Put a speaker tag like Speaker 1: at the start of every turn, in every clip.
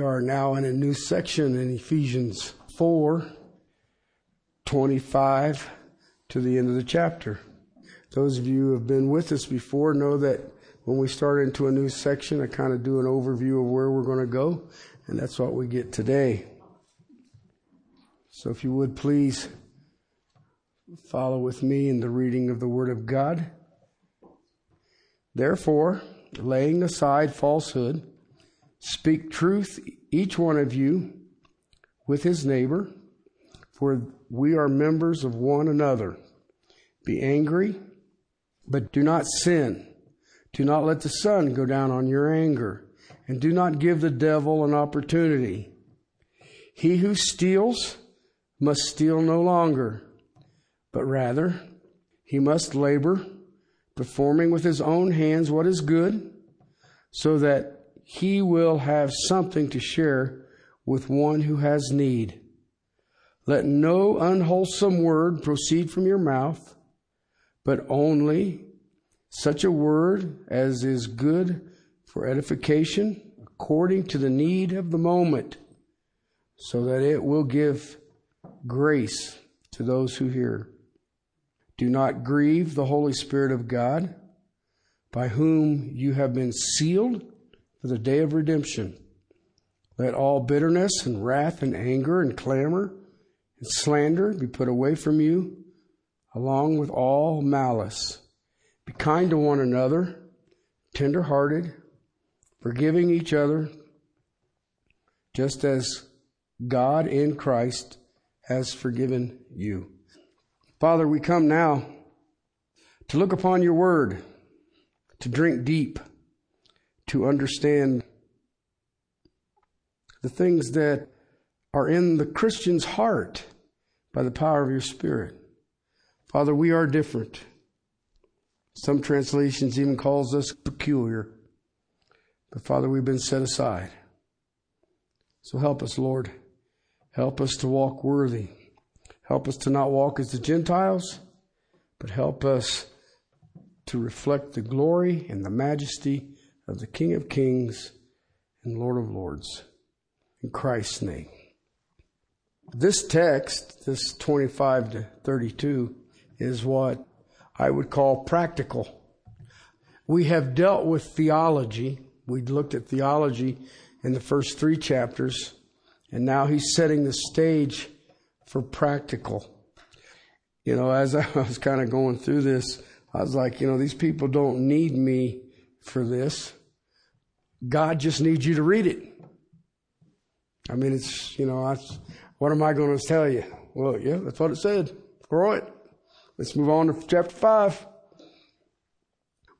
Speaker 1: are now in a new section in Ephesians 4 25 to the end of the chapter. Those of you who have been with us before know that when we start into a new section, I kind of do an overview of where we're going to go, and that's what we get today. So if you would please follow with me in the reading of the Word of God. Therefore, laying aside falsehood, speak truth, each one of you, with his neighbor, for we are members of one another. Be angry, but do not sin. Do not let the sun go down on your anger, and do not give the devil an opportunity. He who steals must steal no longer, but rather he must labor, performing with his own hands what is good, so that he will have something to share with one who has need. Let no unwholesome word proceed from your mouth, but only such a word as is good for edification according to the need of the moment, so that it will give grace to those who hear. Do not grieve the Holy Spirit of God, by whom you have been sealed for the day of redemption. Let all bitterness and wrath and anger and clamor and slander be put away from you, along with all malice. Be kind to one another, tender hearted, forgiving each other, just as God in Christ has forgiven you. Father, we come now to look upon your word, to drink deep, to understand the things that are in the Christian's heart by the power of your Spirit. Father, we are different. Some translations even calls us peculiar. But Father, we've been set aside. So help us, Lord. Help us to walk worthy. Help us to not walk as the Gentiles, but help us to reflect the glory and the majesty of the King of Kings and Lord of Lords. In Christ's name. This text, this 25 to 32, is what I would call practical. We have dealt with theology. We looked at theology in the first three chapters, and now he's setting the stage for practical. You know, as I was kind of going through this, I was like, you know, these people don't need me for this. God just needs you to read it. I mean, it's, you know, I, what am I going to tell you? Well, yeah, that's what it said. Grow it. Let's move on to chapter 5.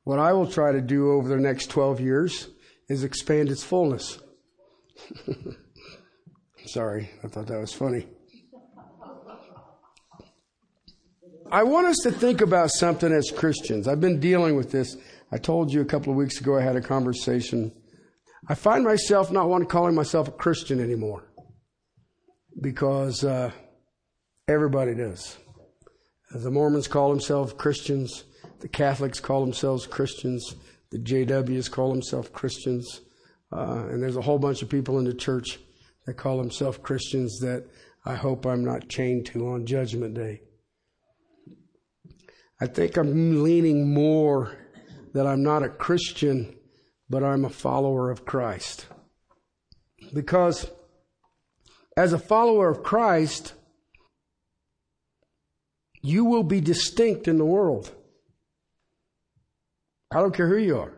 Speaker 1: What I will try to do over the next 12 years is expand its fullness. Sorry, I thought that was funny. I want us to think about something as Christians. I've been dealing with this. I told you a couple of weeks ago I had a conversation. I find myself not wanting calling myself a Christian anymore because uh, everybody does. The Mormons call themselves Christians. The Catholics call themselves Christians. The JWs call themselves Christians. Uh, and there's a whole bunch of people in the church that call themselves Christians that I hope I'm not chained to on Judgment Day. I think I'm leaning more that I'm not a Christian, but I'm a follower of Christ. Because as a follower of Christ, you will be distinct in the world. I don't care who you are.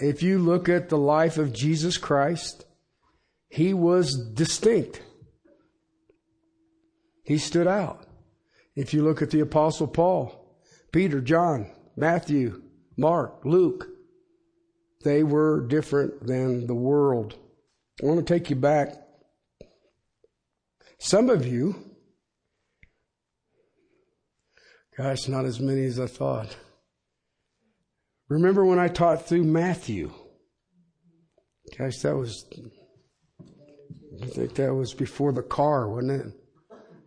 Speaker 1: If you look at the life of Jesus Christ, he was distinct. He stood out. If you look at the Apostle Paul, Peter, John, Matthew, Mark, Luke, they were different than the world. I want to take you back some of you, gosh, not as many as I thought. Remember when I taught through Matthew? Gosh, that was, I think that was before the car, wasn't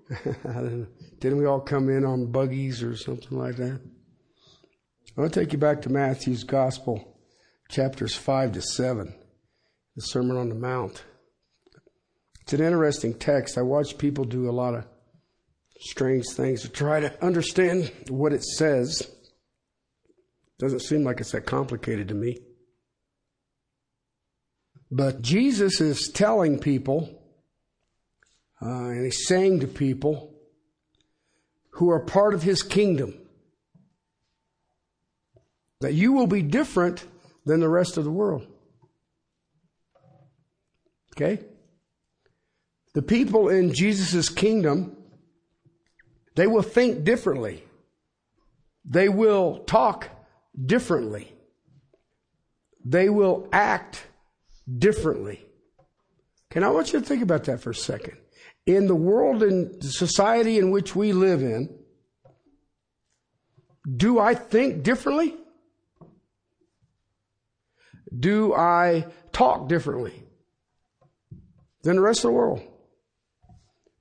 Speaker 1: it? Didn't we all come in on buggies or something like that? I want to take you back to Matthew's Gospel, chapters 5 to 7, the Sermon on the Mount. It's an interesting text. I watch people do a lot of strange things to try to understand what it says. Doesn't seem like it's that complicated to me. But Jesus is telling people, uh, and he's saying to people who are part of his kingdom, that you will be different than the rest of the world. Okay? The people in Jesus' kingdom, they will think differently. They will talk differently. They will act differently. Can I want you to think about that for a second? In the world and the society in which we live in, do I think differently? Do I talk differently than the rest of the world?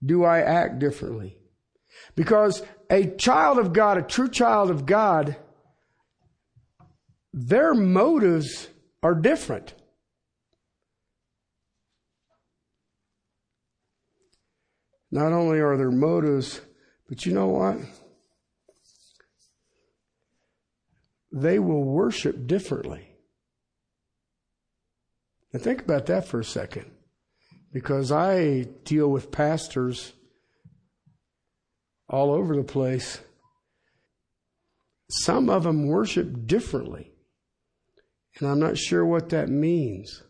Speaker 1: Do I act differently? Because a child of God, a true child of God, their motives are different. Not only are their motives, but you know what? They will worship differently. And think about that for a second. Because I deal with pastors all over the place. Some of them worship differently. And I'm not sure what that means.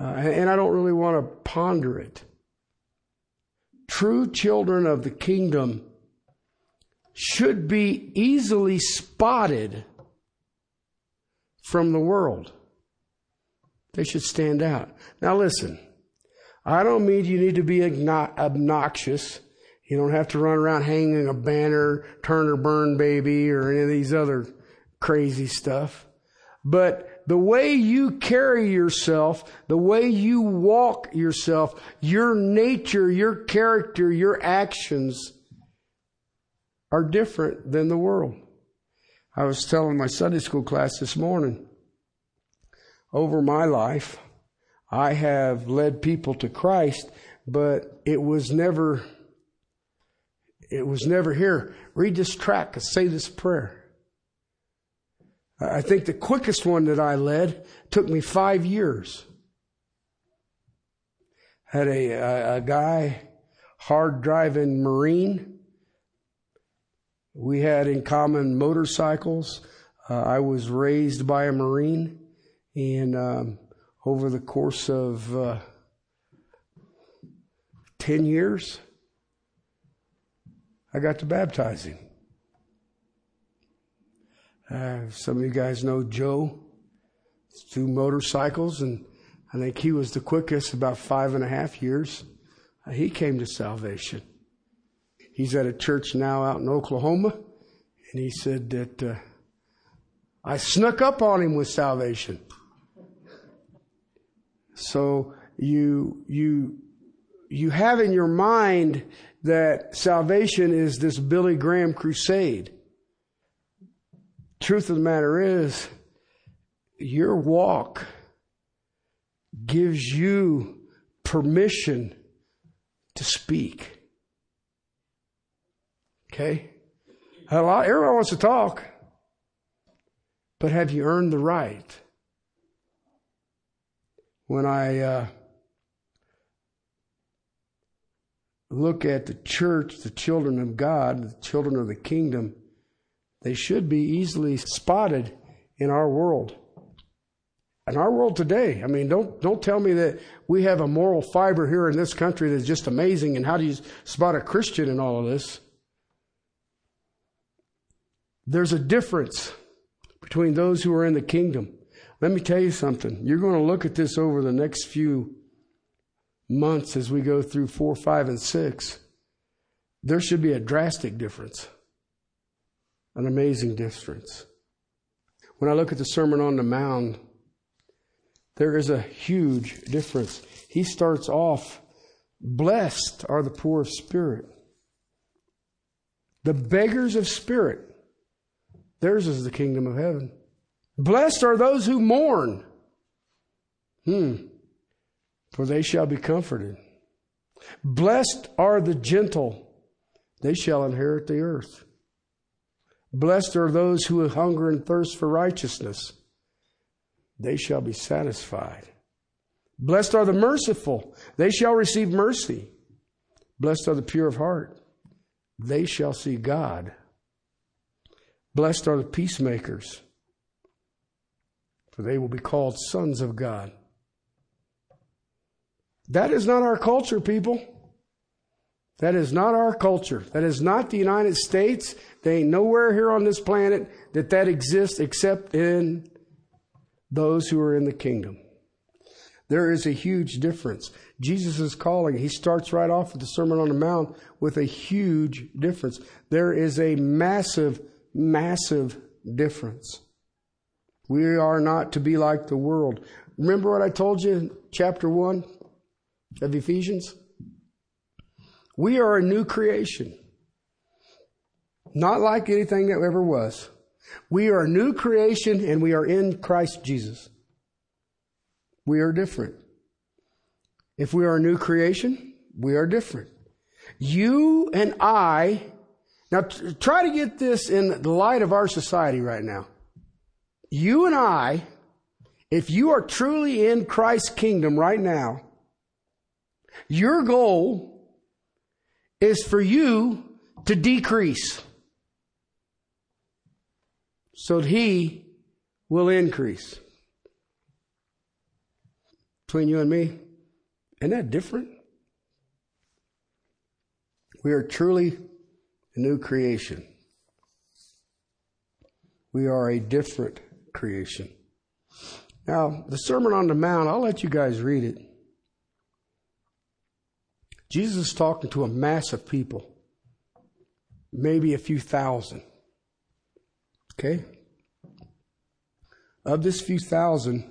Speaker 1: Uh, and I don't really want to ponder it. True children of the kingdom should be easily spotted from the world. They should stand out. Now listen, I don't mean you need to be obnoxious. You don't have to run around hanging a banner, turn or burn baby, or any of these other crazy stuff. But the way you carry yourself, the way you walk yourself, your nature, your character, your actions are different than the world. I was telling my Sunday school class this morning, over my life, I have led people to Christ, but it was never, it was never here. Read this track, say this prayer. I think the quickest one that I led took me five years. Had a, a, a guy, hard driving Marine. We had in common motorcycles. Uh, I was raised by a Marine, and um, over the course of uh, 10 years, I got to baptize him. Uh, some of you guys know Joe. two motorcycles, and I think he was the quickest, about five and a half years. Uh, he came to salvation. He's at a church now out in Oklahoma, and he said that uh, I snuck up on him with salvation. So you you you have in your mind that salvation is this Billy Graham crusade. Truth of the matter is, your walk gives you permission to speak. Okay? Lot, everyone wants to talk, but have you earned the right? When I uh, look at the church, the children of God, the children of the kingdom, they should be easily spotted in our world. In our world today, I mean, don't don't tell me that we have a moral fiber here in this country that's just amazing. And how do you spot a Christian in all of this? There's a difference between those who are in the kingdom. Let me tell you something. You're going to look at this over the next few months as we go through four, five, and six. There should be a drastic difference an amazing difference. When I look at the Sermon on the Mount, there is a huge difference. He starts off, blessed are the poor of spirit, the beggars of spirit. Theirs is the kingdom of heaven. Blessed are those who mourn. Hmm. for they shall be comforted. Blessed are the gentle, they shall inherit the earth. Blessed are those who hunger and thirst for righteousness, they shall be satisfied. Blessed are the merciful, they shall receive mercy. Blessed are the pure of heart, they shall see God. Blessed are the peacemakers, for they will be called sons of God. That is not our culture, people. That is not our culture. That is not the United States. There ain't nowhere here on this planet that that exists except in those who are in the kingdom. There is a huge difference. Jesus is calling. He starts right off with the Sermon on the Mount with a huge difference. There is a massive, massive difference. We are not to be like the world. Remember what I told you in chapter 1 of Ephesians? We are a new creation. Not like anything that ever was. We are a new creation and we are in Christ Jesus. We are different. If we are a new creation, we are different. You and I, now try to get this in the light of our society right now. You and I, if you are truly in Christ's kingdom right now, your goal is for you to decrease so that He will increase. Between you and me, isn't that different? We are truly a new creation. We are a different creation. Now, the Sermon on the Mount, I'll let you guys read it. Jesus is talking to a mass of people, maybe a few thousand. Okay? Of this few thousand,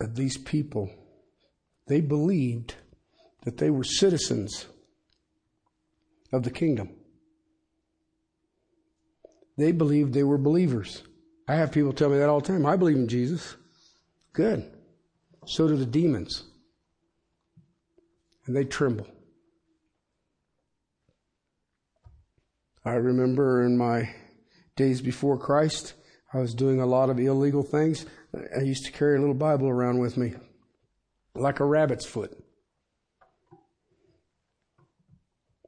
Speaker 1: of these people, they believed that they were citizens of the kingdom. They believed they were believers. I have people tell me that all the time. I believe in Jesus. Good. So do the demons and they tremble. I remember in my days before Christ, I was doing a lot of illegal things. I used to carry a little Bible around with me, like a rabbit's foot.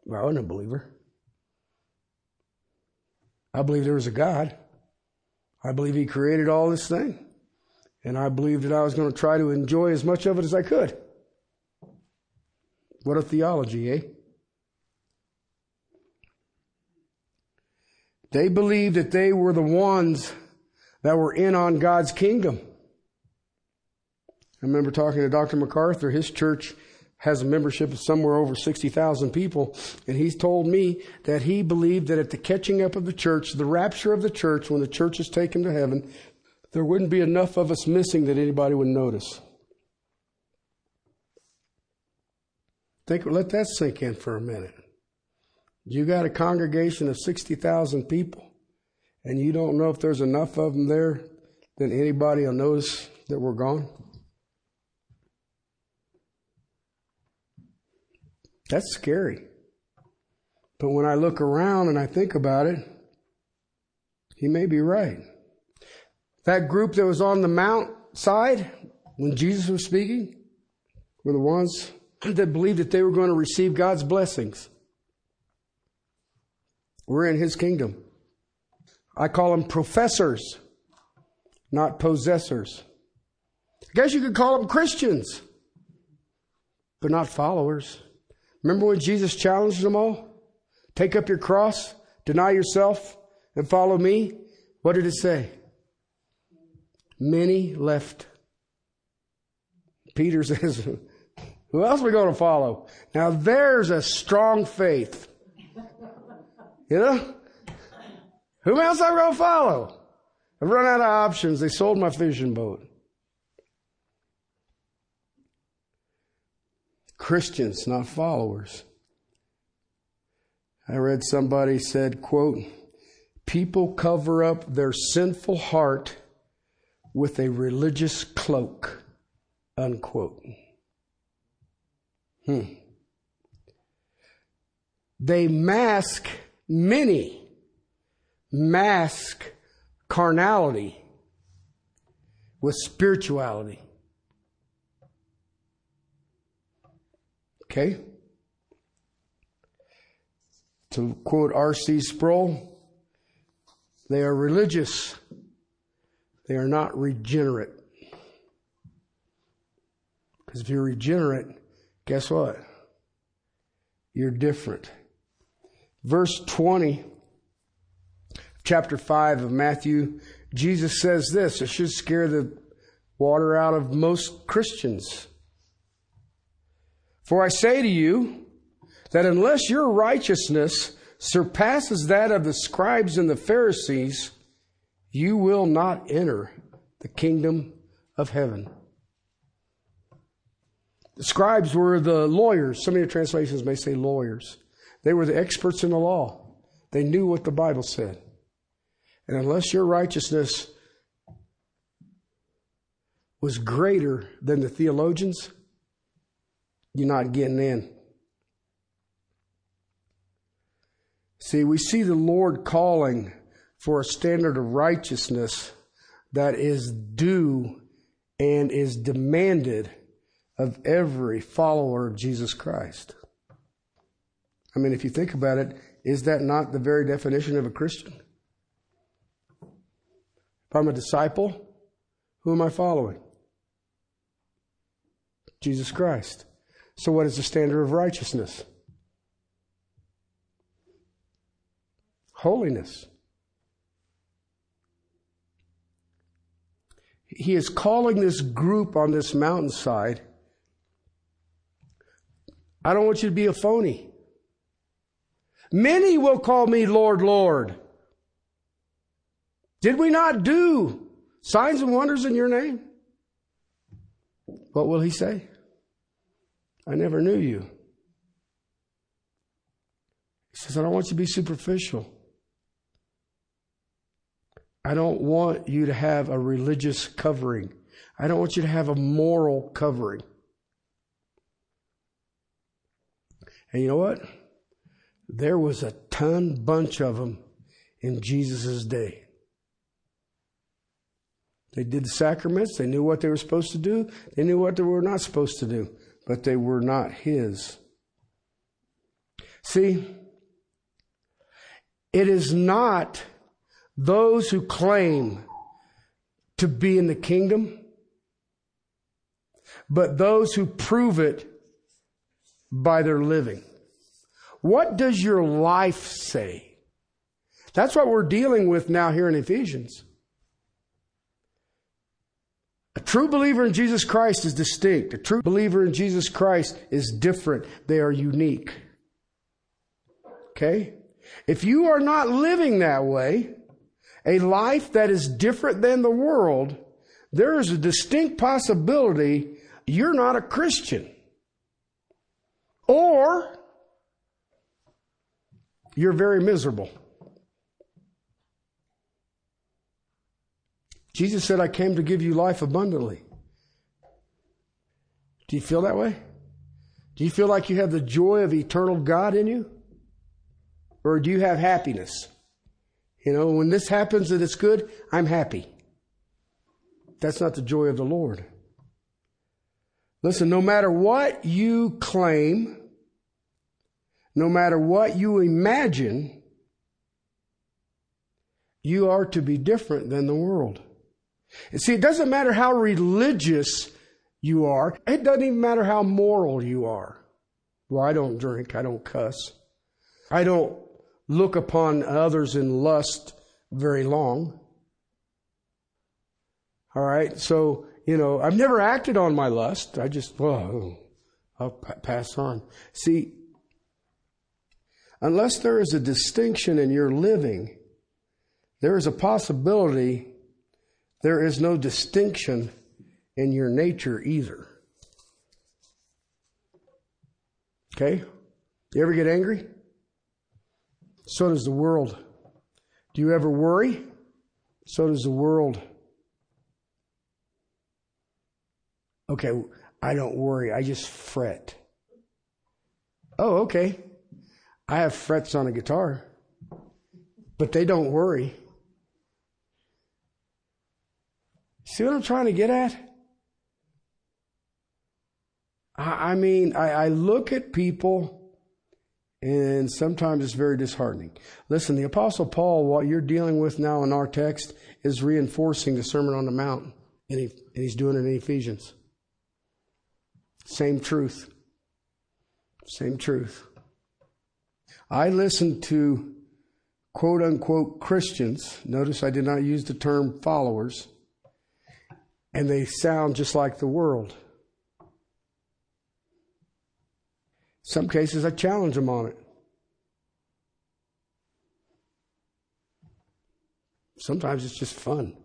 Speaker 1: Well, I wasn't a believer. I believe there was a God. I believe He created all this thing. And I believed that I was going to try to enjoy as much of it as I could. What a theology, eh? They believed that they were the ones that were in on God's kingdom. I remember talking to Dr. MacArthur. His church has a membership of somewhere over 60,000 people. And he's told me that he believed that at the catching up of the church, the rapture of the church, when the church is taken to heaven, there wouldn't be enough of us missing that anybody would notice. Think, let that sink in for a minute. You got a congregation of 60,000 people, and you don't know if there's enough of them there that anybody will notice that we're gone? That's scary. But when I look around and I think about it, he may be right. That group that was on the mount side when Jesus was speaking were the ones that believed that they were going to receive God's blessings. We're in His kingdom. I call them professors, not possessors. I guess you could call them Christians, but not followers. Remember when Jesus challenged them all? Take up your cross, deny yourself, and follow me. What did it say? Many left. Peter says, who else are we going to follow? Now there's a strong faith. You know? Who else we going to follow? I've run out of options. They sold my fishing boat. Christians, not followers. I read somebody said, quote, people cover up their sinful heart with a religious cloak. Unquote. Hmm. They mask many, mask carnality with spirituality. Okay? To quote R.C. Sproul, they are religious, they are not regenerate. Because if you're regenerate, guess what? You're different. Verse 20, chapter 5 of Matthew, Jesus says this. It should scare the water out of most Christians. For I say to you that unless your righteousness surpasses that of the scribes and the Pharisees, you will not enter the kingdom of heaven. The scribes were the lawyers. Some of your translations may say lawyers. They were the experts in the law. They knew what the Bible said. And unless your righteousness was greater than the theologians, you're not getting in. See, we see the Lord calling for a standard of righteousness that is due and is demanded of every follower of Jesus Christ. I mean, if you think about it, is that not the very definition of a Christian? If I'm a disciple, who am I following? Jesus Christ. So, what is the standard of righteousness? Holiness. He is calling this group on this mountainside. I don't want you to be a phony. Many will call me Lord, Lord. Did we not do signs and wonders in your name? What will he say? I never knew you. He says, I don't want you to be superficial. I don't want you to have a religious covering. I don't want you to have a moral covering. And you know what? There was a ton bunch of them in Jesus' day. They did the sacraments. They knew what they were supposed to do. They knew what they were not supposed to do but they were not his. See, it is not those who claim to be in the kingdom, but those who prove it by their living. What does your life say? That's what we're dealing with now here in Ephesians. A true believer in Jesus Christ is distinct. A true believer in Jesus Christ is different. They are unique. Okay? If you are not living that way, a life that is different than the world, there is a distinct possibility you're not a Christian. Or you're very miserable. Jesus said, I came to give you life abundantly. Do you feel that way? Do you feel like you have the joy of eternal God in you? Or do you have happiness? You know, when this happens and it's good, I'm happy. That's not the joy of the Lord. Listen, no matter what you claim, no matter what you imagine, you are to be different than the world. And see, it doesn't matter how religious you are. It doesn't even matter how moral you are. Well, I don't drink. I don't cuss. I don't look upon others in lust very long. All right. So, you know, I've never acted on my lust. I just, well, I'll pass on. See, unless there is a distinction in your living, there is a possibility there is no distinction in your nature either. Okay? You ever get angry? So does the world. Do you ever worry? So does the world. Okay, I don't worry, I just fret. Oh, okay. I have frets on a guitar, but they don't worry. See what I'm trying to get at? I mean, I, I look at people and sometimes it's very disheartening. Listen, the Apostle Paul, what you're dealing with now in our text, is reinforcing the Sermon on the Mount, and, he, and he's doing it in Ephesians. Same truth. Same truth. I listen to quote unquote Christians. Notice I did not use the term followers. And they sound just like the world. Some cases I challenge them on it. Sometimes it's just fun.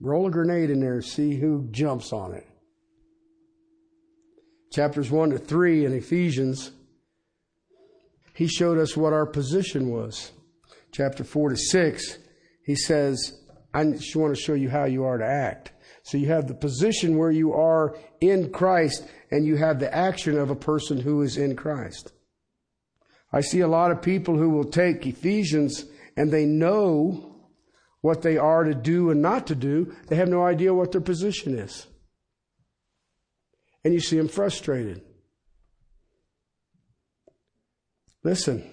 Speaker 1: Roll a grenade in there, see who jumps on it. Chapters 1 to 3 in Ephesians, he showed us what our position was. Chapter 4 to 6, he says, I just want to show you how you are to act. So you have the position where you are in Christ and you have the action of a person who is in Christ. I see a lot of people who will take Ephesians and they know what they are to do and not to do. They have no idea what their position is. And you see them frustrated. Listen,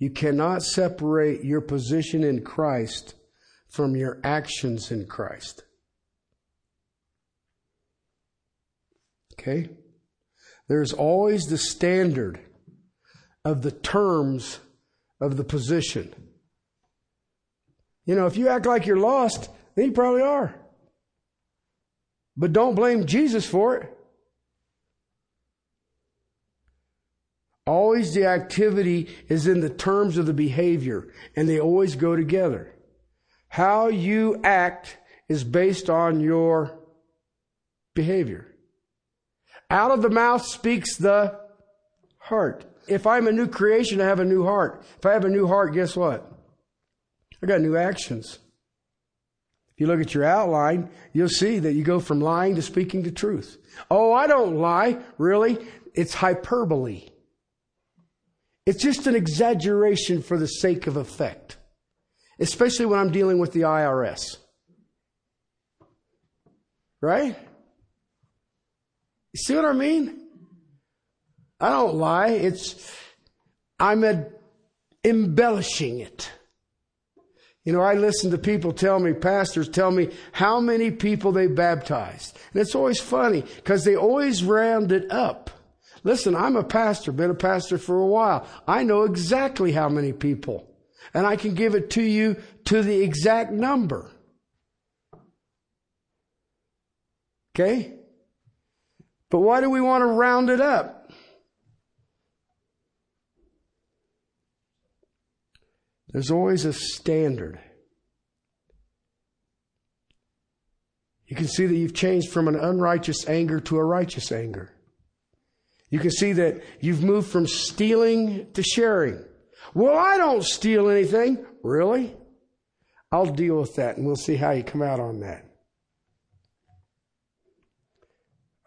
Speaker 1: you cannot separate your position in Christ from your actions in Christ. Okay? There's always the standard of the terms of the position. You know, if you act like you're lost, then you probably are. But don't blame Jesus for it. Always the activity is in the terms of the behavior, and they always go together. How you act is based on your behavior. Out of the mouth speaks the heart. If I'm a new creation, I have a new heart. If I have a new heart, guess what? I got new actions. If you look at your outline, you'll see that you go from lying to speaking the truth. Oh, I don't lie. Really? It's hyperbole. It's just an exaggeration for the sake of effect, especially when I'm dealing with the IRS. Right? You see what I mean? I don't lie. It's, I'm embellishing it. You know, I listen to people tell me, pastors tell me how many people they baptized. And it's always funny because they always round it up. Listen, I'm a pastor, been a pastor for a while. I know exactly how many people. And I can give it to you to the exact number. Okay? But why do we want to round it up? There's always a standard. You can see that you've changed from an unrighteous anger to a righteous anger. You can see that you've moved from stealing to sharing. Well, I don't steal anything. Really? I'll deal with that and we'll see how you come out on that.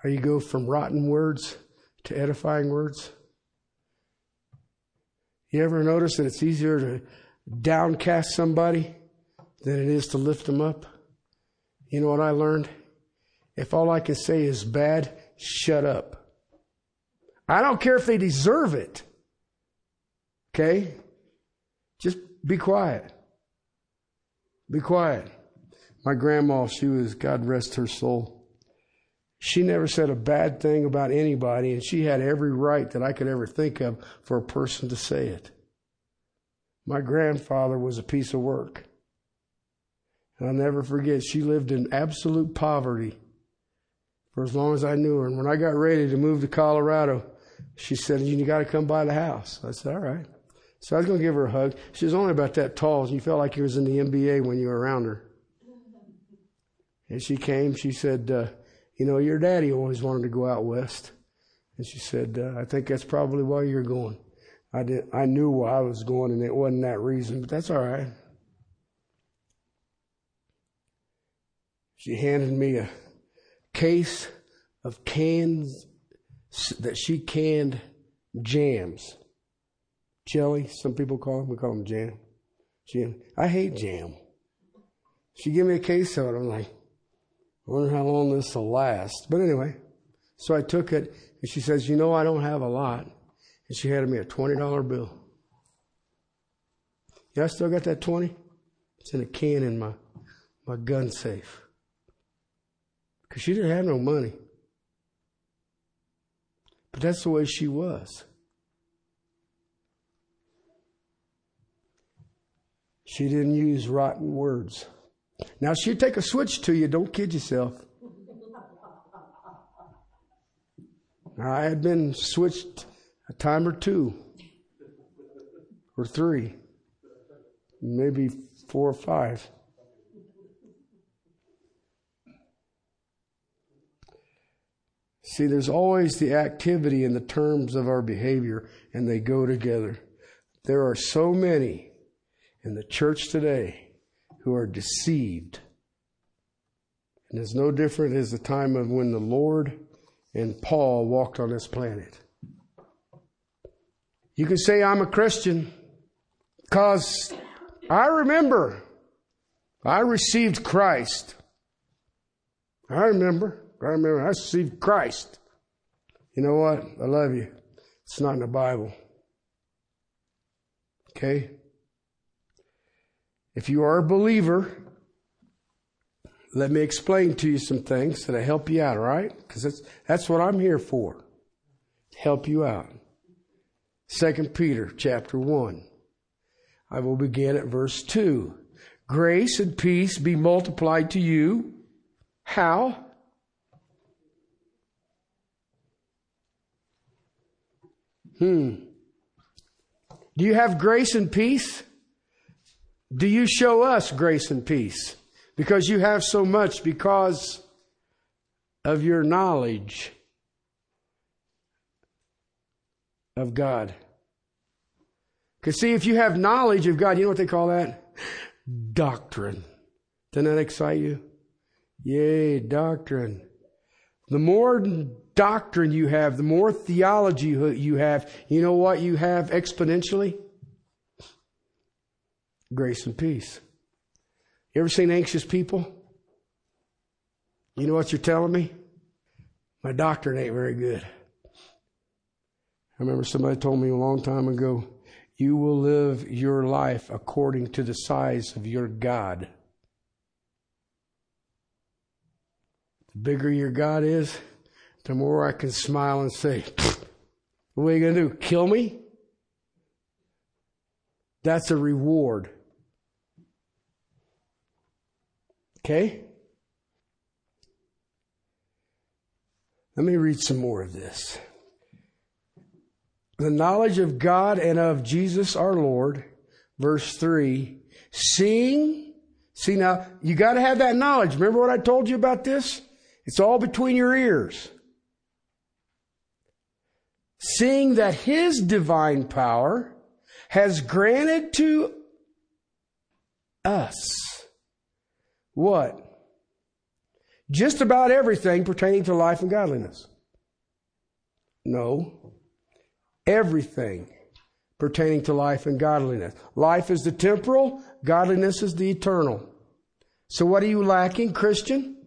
Speaker 1: Or you go from rotten words to edifying words. You ever notice that it's easier to downcast somebody than it is to lift them up? You know what I learned? If all I can say is bad, shut up. I don't care if they deserve it. Okay? Just be quiet. Be quiet. My grandma, she was, God rest her soul. She never said a bad thing about anybody, and she had every right that I could ever think of for a person to say it. My grandfather was a piece of work. And I'll never forget, she lived in absolute poverty for as long as I knew her. And when I got ready to move to Colorado, she said, You got to come by the house. I said, All right. So I was going to give her a hug. She was only about that tall, you felt like you was in the NBA when you were around her. And she came, she said, uh, you know, your daddy always wanted to go out west. And she said, uh, I think that's probably why you're going. I did. I knew why I was going, and it wasn't that reason, but that's all right. She handed me a case of cans that she canned jams. Jelly, some people call them. We call them jam. Jam. I hate jam. She gave me a case of it. I'm like, I wonder how long this will last. But anyway, so I took it, and she says, You know, I don't have a lot. And she handed me a $20 bill. Yeah, I still got that 20? It's in a can in my, my gun safe. Because she didn't have no money. But that's the way she was. She didn't use rotten words. Now she'd take a switch to you, don't kid yourself. I had been switched a time or two, or three, maybe four or five. See, there's always the activity and the terms of our behavior, and they go together. There are so many in the church today who are deceived. And it's no different as the time of when the Lord and Paul walked on this planet. You can say, I'm a Christian because I remember I received Christ. I remember. I remember I received Christ. You know what? I love you. It's not in the Bible. Okay? If you are a believer, let me explain to you some things that'll help you out, all right? Because that's, that's what I'm here for. Help you out. Second Peter chapter 1. I will begin at verse 2. Grace and peace be multiplied to you. How? Hmm. Do you have grace and peace? Do you show us grace and peace? Because you have so much because of your knowledge of God. Because, see, if you have knowledge of God, you know what they call that? Doctrine. Doesn't that excite you? Yay, doctrine. The more doctrine you have, the more theology you have, you know what you have exponentially? Grace and peace. You ever seen anxious people? You know what you're telling me? My doctrine ain't very good. I remember somebody told me a long time ago, you will live your life according to the size of your God. The bigger your God is, the more I can smile and say, What are you going to do? Kill me? That's a reward. Okay? Let me read some more of this. The knowledge of God and of Jesus our Lord, verse 3, seeing, see now, you got to have that knowledge. Remember what I told you about this? It's all between your ears. Seeing that His divine power has granted to us what? Just about everything pertaining to life and godliness. No. Everything pertaining to life and godliness. Life is the temporal, godliness is the eternal. So what are you lacking, Christian?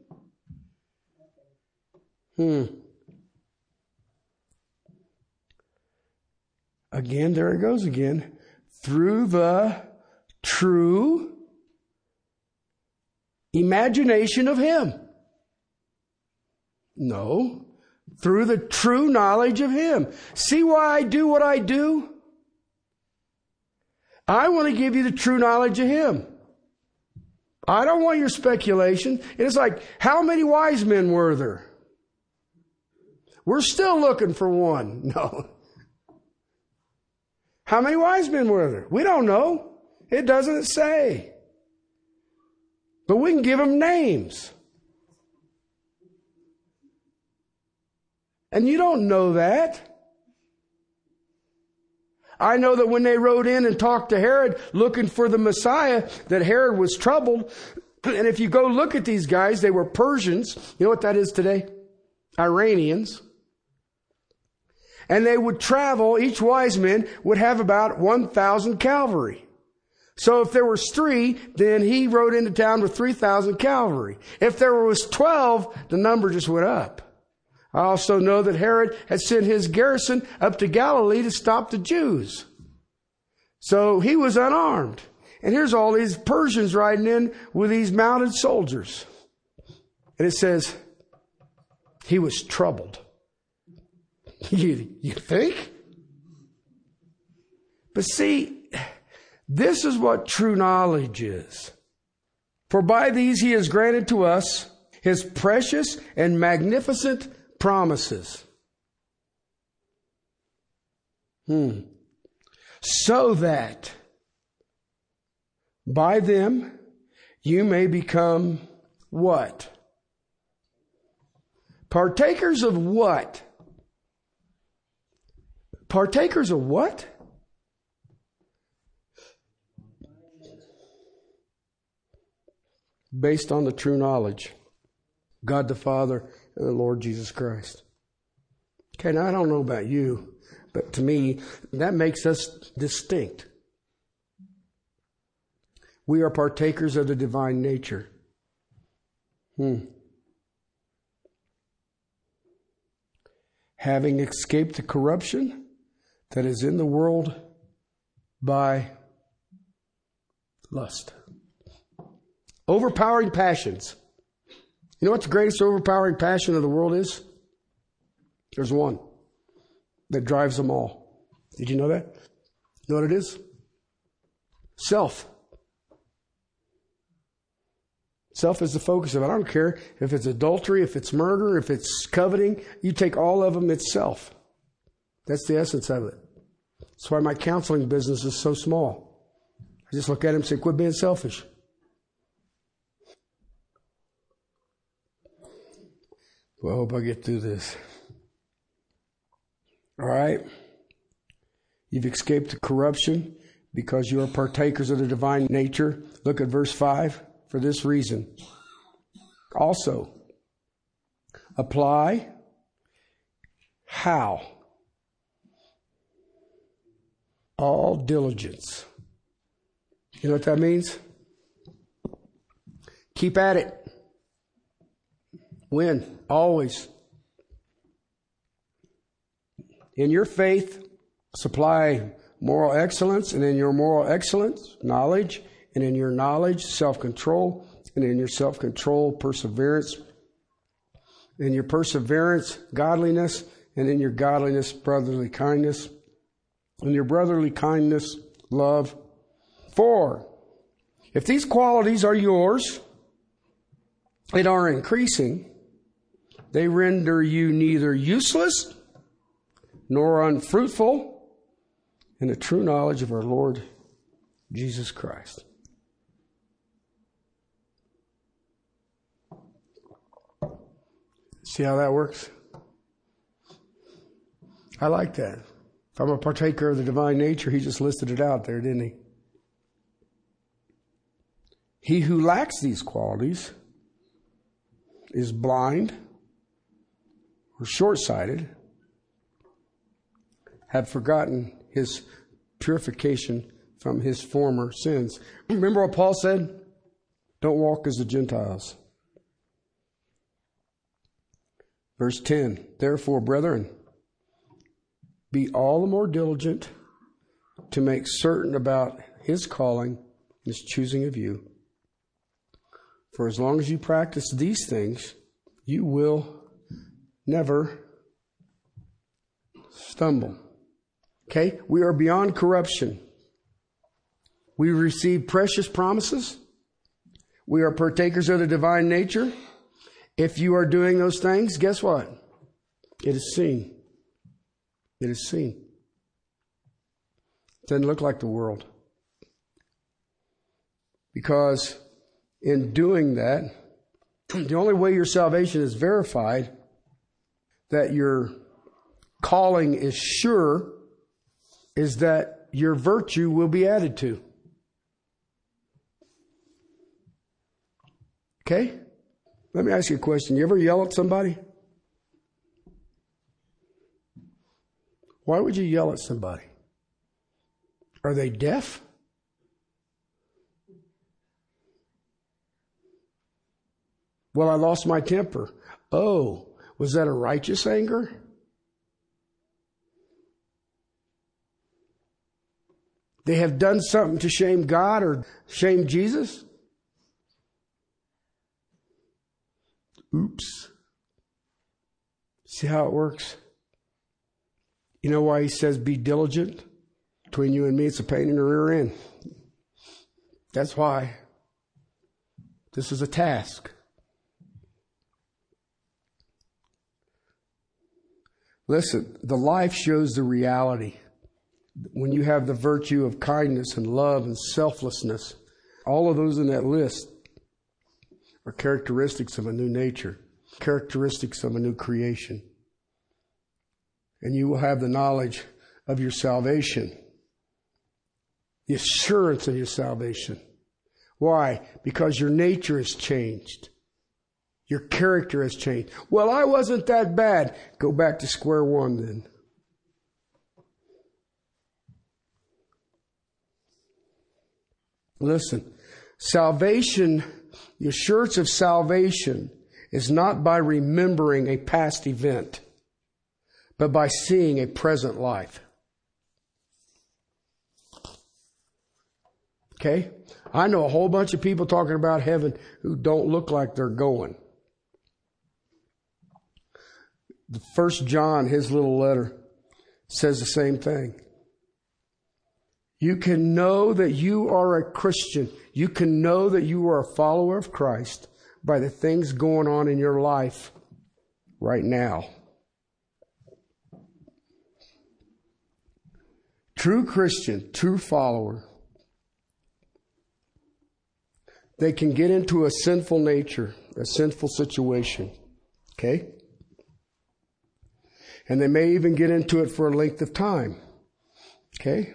Speaker 1: Hmm. Again, there it goes again. Through the true imagination of Him. No, through the true knowledge of Him. See why I do what I do? I want to give you the true knowledge of Him. I don't want your speculation. And it's like, how many wise men were there? We're still looking for one. No. How many wise men were there? We don't know. It doesn't say. But we can give them names. And you don't know that. I know that when they rode in and talked to Herod looking for the Messiah, that Herod was troubled And if you go look at these guys, they were Persians. You know what that is today? Iranians. And they would travel, each wise man would have about 1,000 cavalry. So if there was three, then he rode into town with 3,000 cavalry. If there was 12, the number just went up. I also know that Herod had sent his garrison up to Galilee to stop the Jews. So he was unarmed. And here's all these Persians riding in with these mounted soldiers. And it says, he was troubled. You, you think? But see, this is what true knowledge is. For by these he has granted to us his precious and magnificent promises. Hmm. So that by them you may become what? Partakers of what? Partakers of what? Based on the true knowledge. God the Father and the Lord Jesus Christ. Okay, now I don't know about you, but to me, that makes us distinct. We are partakers of the divine nature. Hmm. Having escaped the corruption that is in the world by lust. Overpowering passions. You know what the greatest overpowering passion of the world is? There's one that drives them all. Did you know that? You know what it is? Self. Self is the focus of it. I don't care if it's adultery, if it's murder, if it's coveting. You take all of them, it's self. That's the essence of it. That's why my counseling business is so small. I just look at him and say, quit being selfish. Well, I hope I get through this. All right? You've escaped the corruption because you are partakers of the divine nature. Look at verse 5 for this reason. Also, apply how? All diligence. You know what that means? Keep at it. Win, always. In your faith, supply moral excellence, and in your moral excellence, knowledge, and in your knowledge, self control, and in your self control, perseverance, in your perseverance, godliness, and in your godliness, brotherly kindness, And in your brotherly kindness, love. For if these qualities are yours and are increasing, they render you neither useless nor unfruitful in the true knowledge of our Lord Jesus Christ. See how that works? I like that. If I'm a partaker of the divine nature, he just listed it out there, didn't he? He who lacks these qualities is blind or short sighted, have forgotten his purification from his former sins. Remember what Paul said? Don't walk as the Gentiles. Verse 10 Therefore, brethren, be all the more diligent to make certain about his calling, his choosing of you. For as long as you practice these things, you will never stumble. Okay? We are beyond corruption. We receive precious promises. We are partakers of the divine nature. If you are doing those things, guess what? It is seen. It is seen. It doesn't look like the world. Because in doing that, the only way your salvation is verified, that your calling is sure, is that your virtue will be added to. Okay? Let me ask you a question. You ever yell at somebody? Why would you yell at somebody? Are they deaf? Well, I lost my temper. Oh, was that a righteous anger? They have done something to shame God or shame Jesus? Oops. See how it works? You know why he says be diligent? Between you and me, it's a pain in the rear end. That's why. This is a task. Listen, the life shows the reality. When you have the virtue of kindness and love and selflessness, all of those in that list are characteristics of a new nature, characteristics of a new creation. And you will have the knowledge of your salvation, the assurance of your salvation. Why? Because your nature has changed. Your character has changed. Well, I wasn't that bad. Go back to square one then. Listen, salvation, the assurance of salvation is not by remembering a past event, but by seeing a present life. Okay? I know a whole bunch of people talking about heaven who don't look like they're going. The first John, his little letter, says the same thing. You can know that you are a Christian. You can know that you are a follower of Christ by the things going on in your life right now. True Christian, true follower, they can get into a sinful nature, a sinful situation. Okay? And they may even get into it for a length of time. Okay?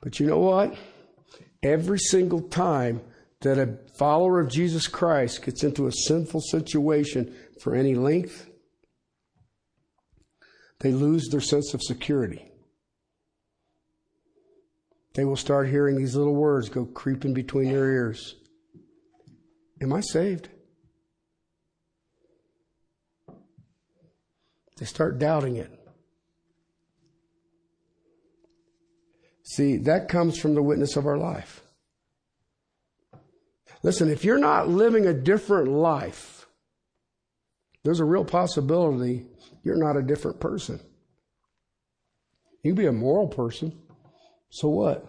Speaker 1: But you know what? Every single time that a follower of Jesus Christ gets into a sinful situation for any length, they lose their sense of security. They will start hearing these little words go creeping between their ears. Am I saved? They start doubting it. See, that comes from the witness of our life. Listen, if you're not living a different life, there's a real possibility you're not a different person. You can be a moral person. So what?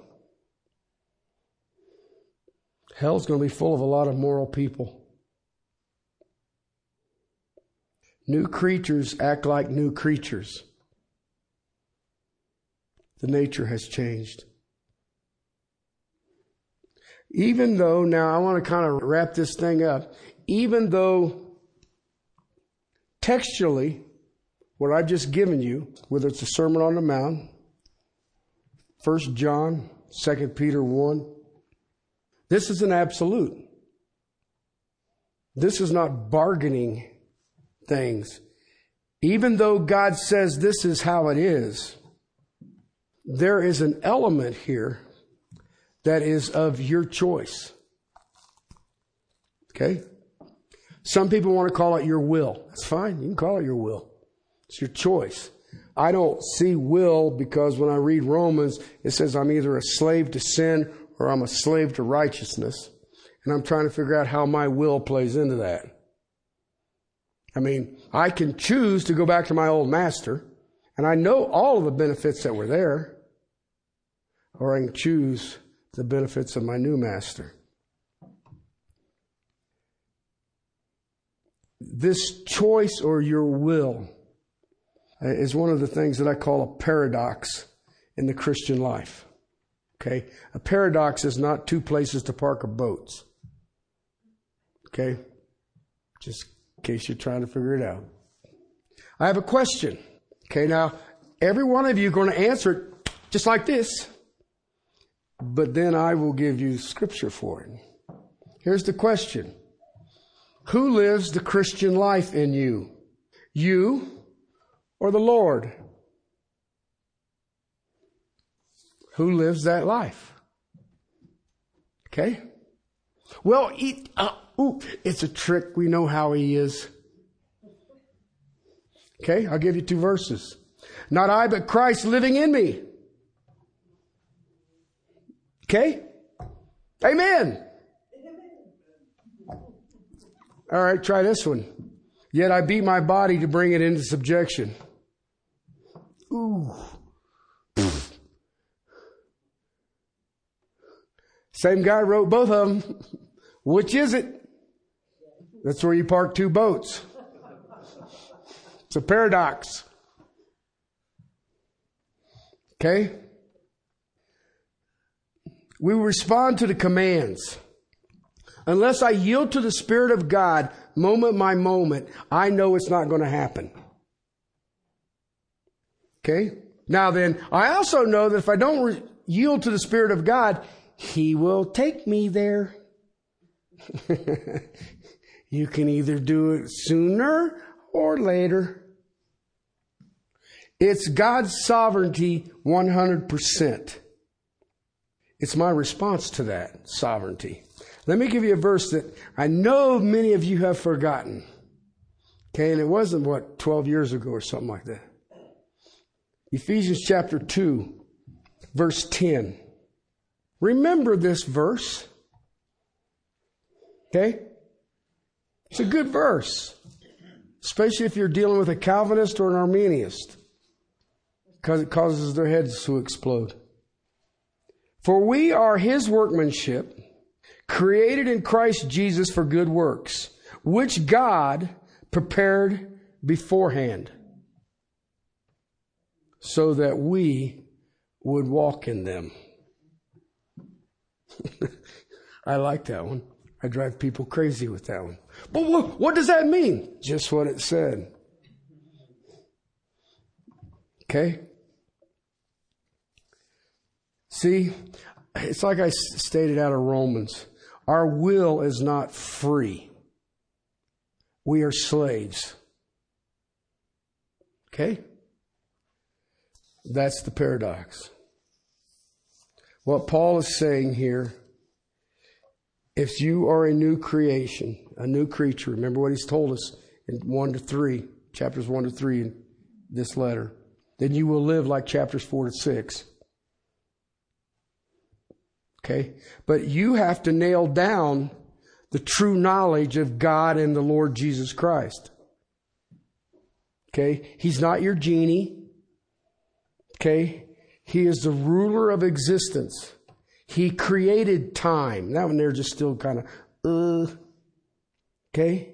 Speaker 1: Hell's going to be full of a lot of moral people. New creatures act like new creatures the nature has changed. Even though, now I want to kind of wrap this thing up, even though textually, what I've just given you, whether it's a Sermon on the Mount, 1 John, 2 Peter 1, this is an absolute. This is not bargaining things. Even though God says this is how it is, there is an element here that is of your choice. Okay? Some people want to call it your will. That's fine. You can call it your will. It's your choice. I don't see will because when I read Romans, it says I'm either a slave to sin or I'm a slave to righteousness. And I'm trying to figure out how my will plays into that. I mean, I can choose to go back to my old master, and I know all of the benefits that were there or I can choose the benefits of my new master. This choice or your will uh, is one of the things that I call a paradox in the Christian life. Okay? A paradox is not two places to park a boats. Okay? Just in case you're trying to figure it out. I have a question. Okay, now every one of you going to answer it just like this but then I will give you scripture for it. Here's the question Who lives the Christian life in you? You or the Lord? Who lives that life? Okay? Well, it, uh, ooh, it's a trick. We know how he is. Okay, I'll give you two verses. Not I, but Christ living in me. Okay? Amen. All right, try this one. Yet I beat my body to bring it into subjection. Ooh. Same guy wrote both of them. Which is it? That's where you park two boats. It's a paradox. Okay? We respond to the commands. Unless I yield to the Spirit of God moment by moment, I know it's not going to happen. Okay? Now then, I also know that if I don't re- yield to the Spirit of God, He will take me there. you can either do it sooner or later. It's God's sovereignty 100%. It's my response to that sovereignty. Let me give you a verse that I know many of you have forgotten. Okay, and it wasn't what, 12 years ago or something like that. Ephesians chapter 2, verse 10. Remember this verse. Okay? It's a good verse, especially if you're dealing with a Calvinist or an Arminianist, because it causes their heads to explode. For we are his workmanship created in Christ Jesus for good works, which God prepared beforehand so that we would walk in them. I like that one. I drive people crazy with that one. But what, what does that mean? Just what it said. Okay? See, it's like I stated out of Romans. Our will is not free. We are slaves. Okay? That's the paradox. What Paul is saying here if you are a new creation, a new creature, remember what he's told us in 1 to 3, chapters 1 to 3 in this letter, then you will live like chapters 4 to 6. Okay? But you have to nail down the true knowledge of God and the Lord Jesus Christ. Okay? He's not your genie. Okay? He is the ruler of existence. He created time. That one there just still kind of, uh, okay?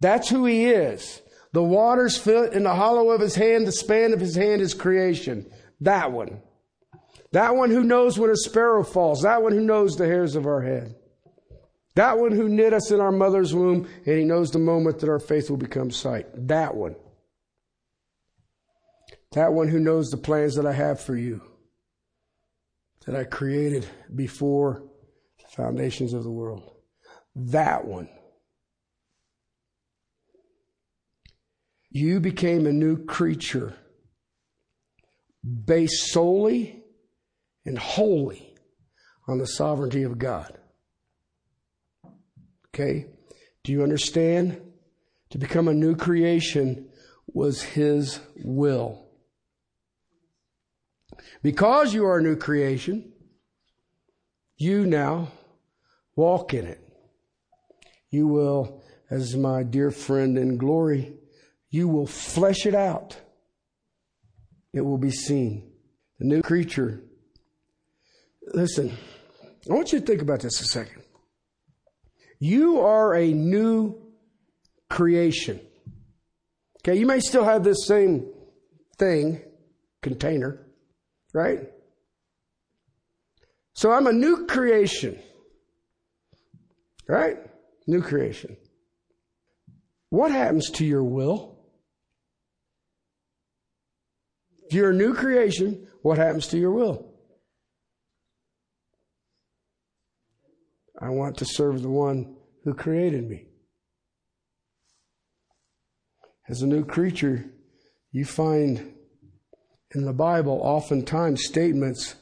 Speaker 1: That's who he is. The waters fit in the hollow of his hand, the span of his hand is creation. That one. That one who knows when a sparrow falls. That one who knows the hairs of our head. That one who knit us in our mother's womb and he knows the moment that our faith will become sight. That one. That one who knows the plans that I have for you, that I created before the foundations of the world. That one. You became a new creature based solely and wholly on the sovereignty of God. Okay? Do you understand? To become a new creation was His will. Because you are a new creation, you now walk in it. You will, as my dear friend in glory, you will flesh it out. It will be seen. The new creature Listen, I want you to think about this a second. You are a new creation. Okay, you may still have this same thing, container, right? So I'm a new creation. Right? New creation. What happens to your will? If you're a new creation, what happens to your will? I want to serve the one who created me. As a new creature, you find in the Bible oftentimes statements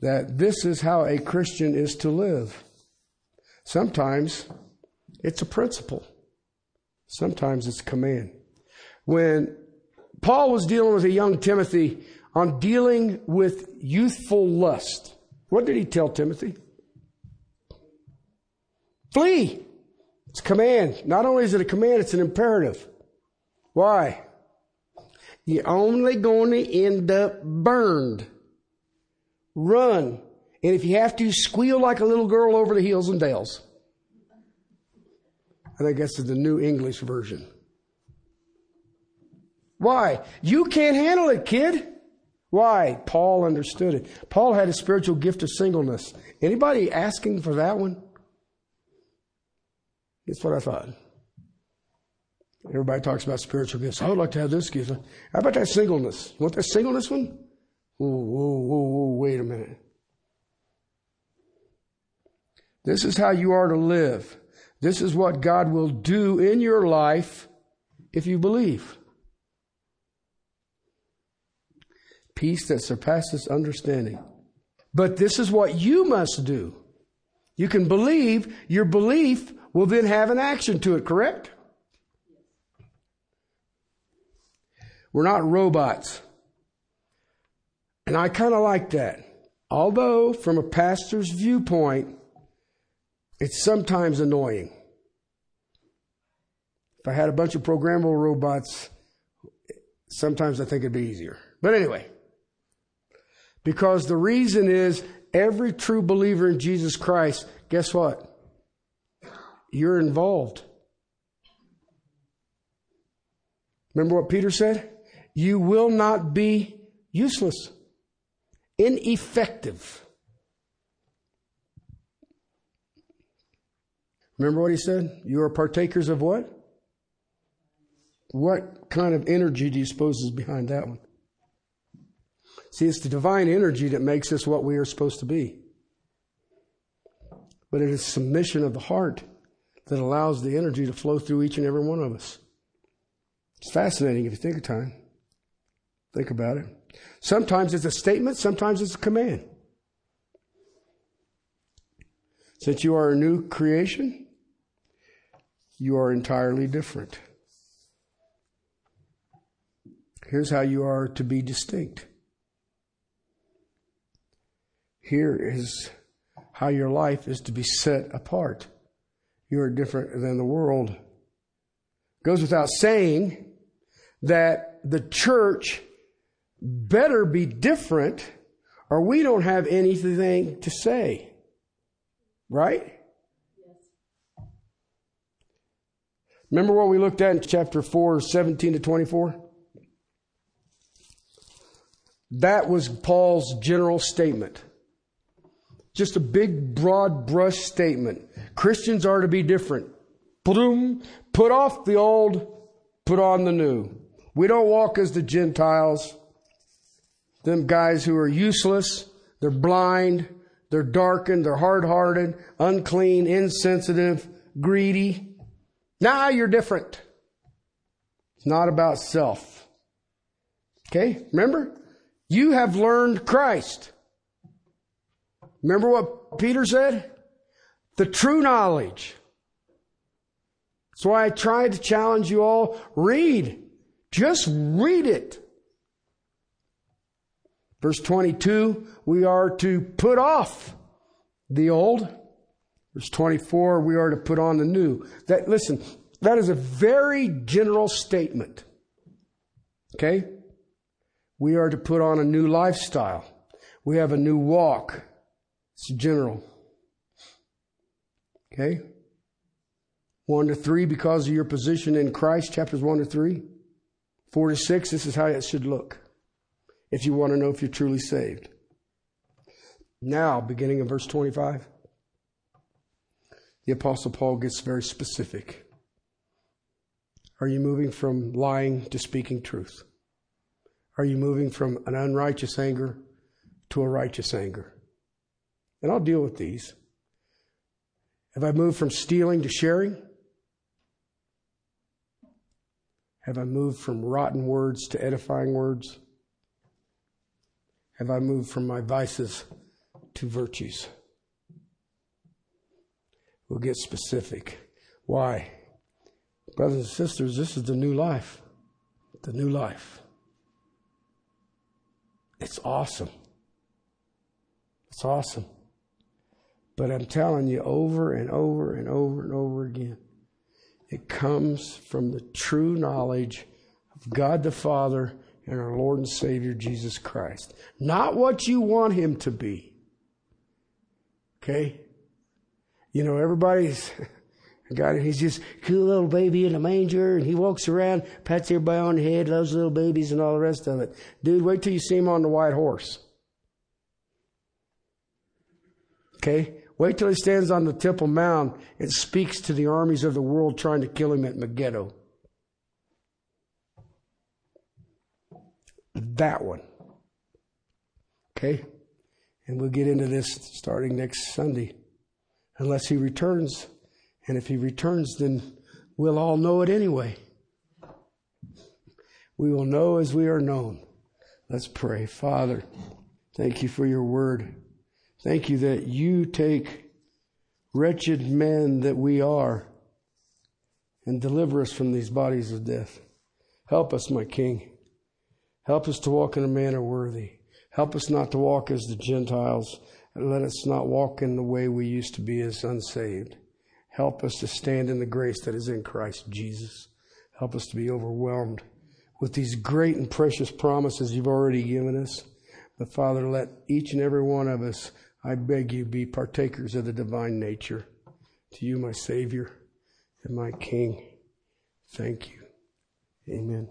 Speaker 1: that this is how a Christian is to live. Sometimes it's a principle, sometimes it's a command. When Paul was dealing with a young Timothy on dealing with youthful lust, what did he tell Timothy? Flee. It's a command. Not only is it a command, it's an imperative. Why? You're only going to end up burned. Run. And if you have to, squeal like a little girl over the hills and dales. I think that's the New English version. Why? You can't handle it, kid. Why? Paul understood it. Paul had a spiritual gift of singleness. Anybody asking for that one? That's what I thought. Everybody talks about spiritual gifts. I would like to have this gift. How about that singleness? You want that singleness one? Whoa, whoa, whoa, whoa, wait a minute. This is how you are to live. This is what God will do in your life if you believe. Peace that surpasses understanding. But this is what you must do. You can believe, your belief will then have an action to it, correct? We're not robots. And I kind of like that. Although, from a pastor's viewpoint, it's sometimes annoying. If I had a bunch of programmable robots, sometimes I think it'd be easier. But anyway, because the reason is every true believer in Jesus Christ, guess what? You're involved. Remember what Peter said? You will not be useless, ineffective. Remember what he said? You are partakers of what? What kind of energy do you suppose is behind that one? See, it's the divine energy that makes us what we are supposed to be. But it is submission of the heart that allows the energy to flow through each and every one of us. It's fascinating if you think of time. Think about it. Sometimes it's a statement, sometimes it's a command. Since you are a new creation, you are entirely different. Here's how you are to be distinct. Here is how your life is to be set apart. You are different than the world. It goes without saying that the church better be different or we don't have anything to say. Right? Remember what we looked at in chapter 4, 17 to 24? That was Paul's general statement. Just a big, broad brush statement. Christians are to be different. Put off the old, put on the new. We don't walk as the Gentiles. Them guys who are useless, they're blind, they're darkened, they're hard hearted, unclean, insensitive, greedy. Now you're different. It's not about self. Okay? Remember? You have learned Christ. Remember what Peter said? The true knowledge. That's why I tried to challenge you all. Read. Just read it. Verse 22, we are to put off the old. Verse 24, we are to put on the new. That, listen, that is a very general statement. Okay? We are to put on a new lifestyle. We have a new walk. It's general. Okay? 1 to 3, because of your position in Christ, chapters 1 to 3. 4 to 6, this is how it should look if you want to know if you're truly saved. Now, beginning in verse 25, the Apostle Paul gets very specific. Are you moving from lying to speaking truth? Are you moving from an unrighteous anger to a righteous anger? And I'll deal with these. Have I moved from stealing to sharing? Have I moved from rotten words to edifying words? Have I moved from my vices to virtues? We'll get specific. Why? Brothers and sisters, this is the new life. The new life. It's awesome. It's awesome. But I'm telling you over and over and over and over again, it comes from the true knowledge of God the Father and our Lord and Savior Jesus Christ. Not what you want Him to be. Okay? You know, everybody's got he's just cool little baby in a manger and he walks around, pats everybody on the head, loves little babies and all the rest of it. Dude, wait till you see him on the white horse. Okay? Wait till he stands on the Temple Mount and speaks to the armies of the world trying to kill him at Megiddo. That one. Okay? And we'll get into this starting next Sunday. Unless he returns. And if he returns, then we'll all know it anyway. We will know as we are known. Let's pray. Father, thank you for your word. Thank you that you take wretched men that we are and deliver us from these bodies of death. Help us, my King. Help us to walk in a manner worthy. Help us not to walk as the Gentiles, and let us not walk in the way we used to be as unsaved. Help us to stand in the grace that is in Christ Jesus. Help us to be overwhelmed with these great and precious promises you've already given us. But Father, let each and every one of us, I beg you, be partakers of the divine nature. To you, my Savior and my King, thank you. Amen.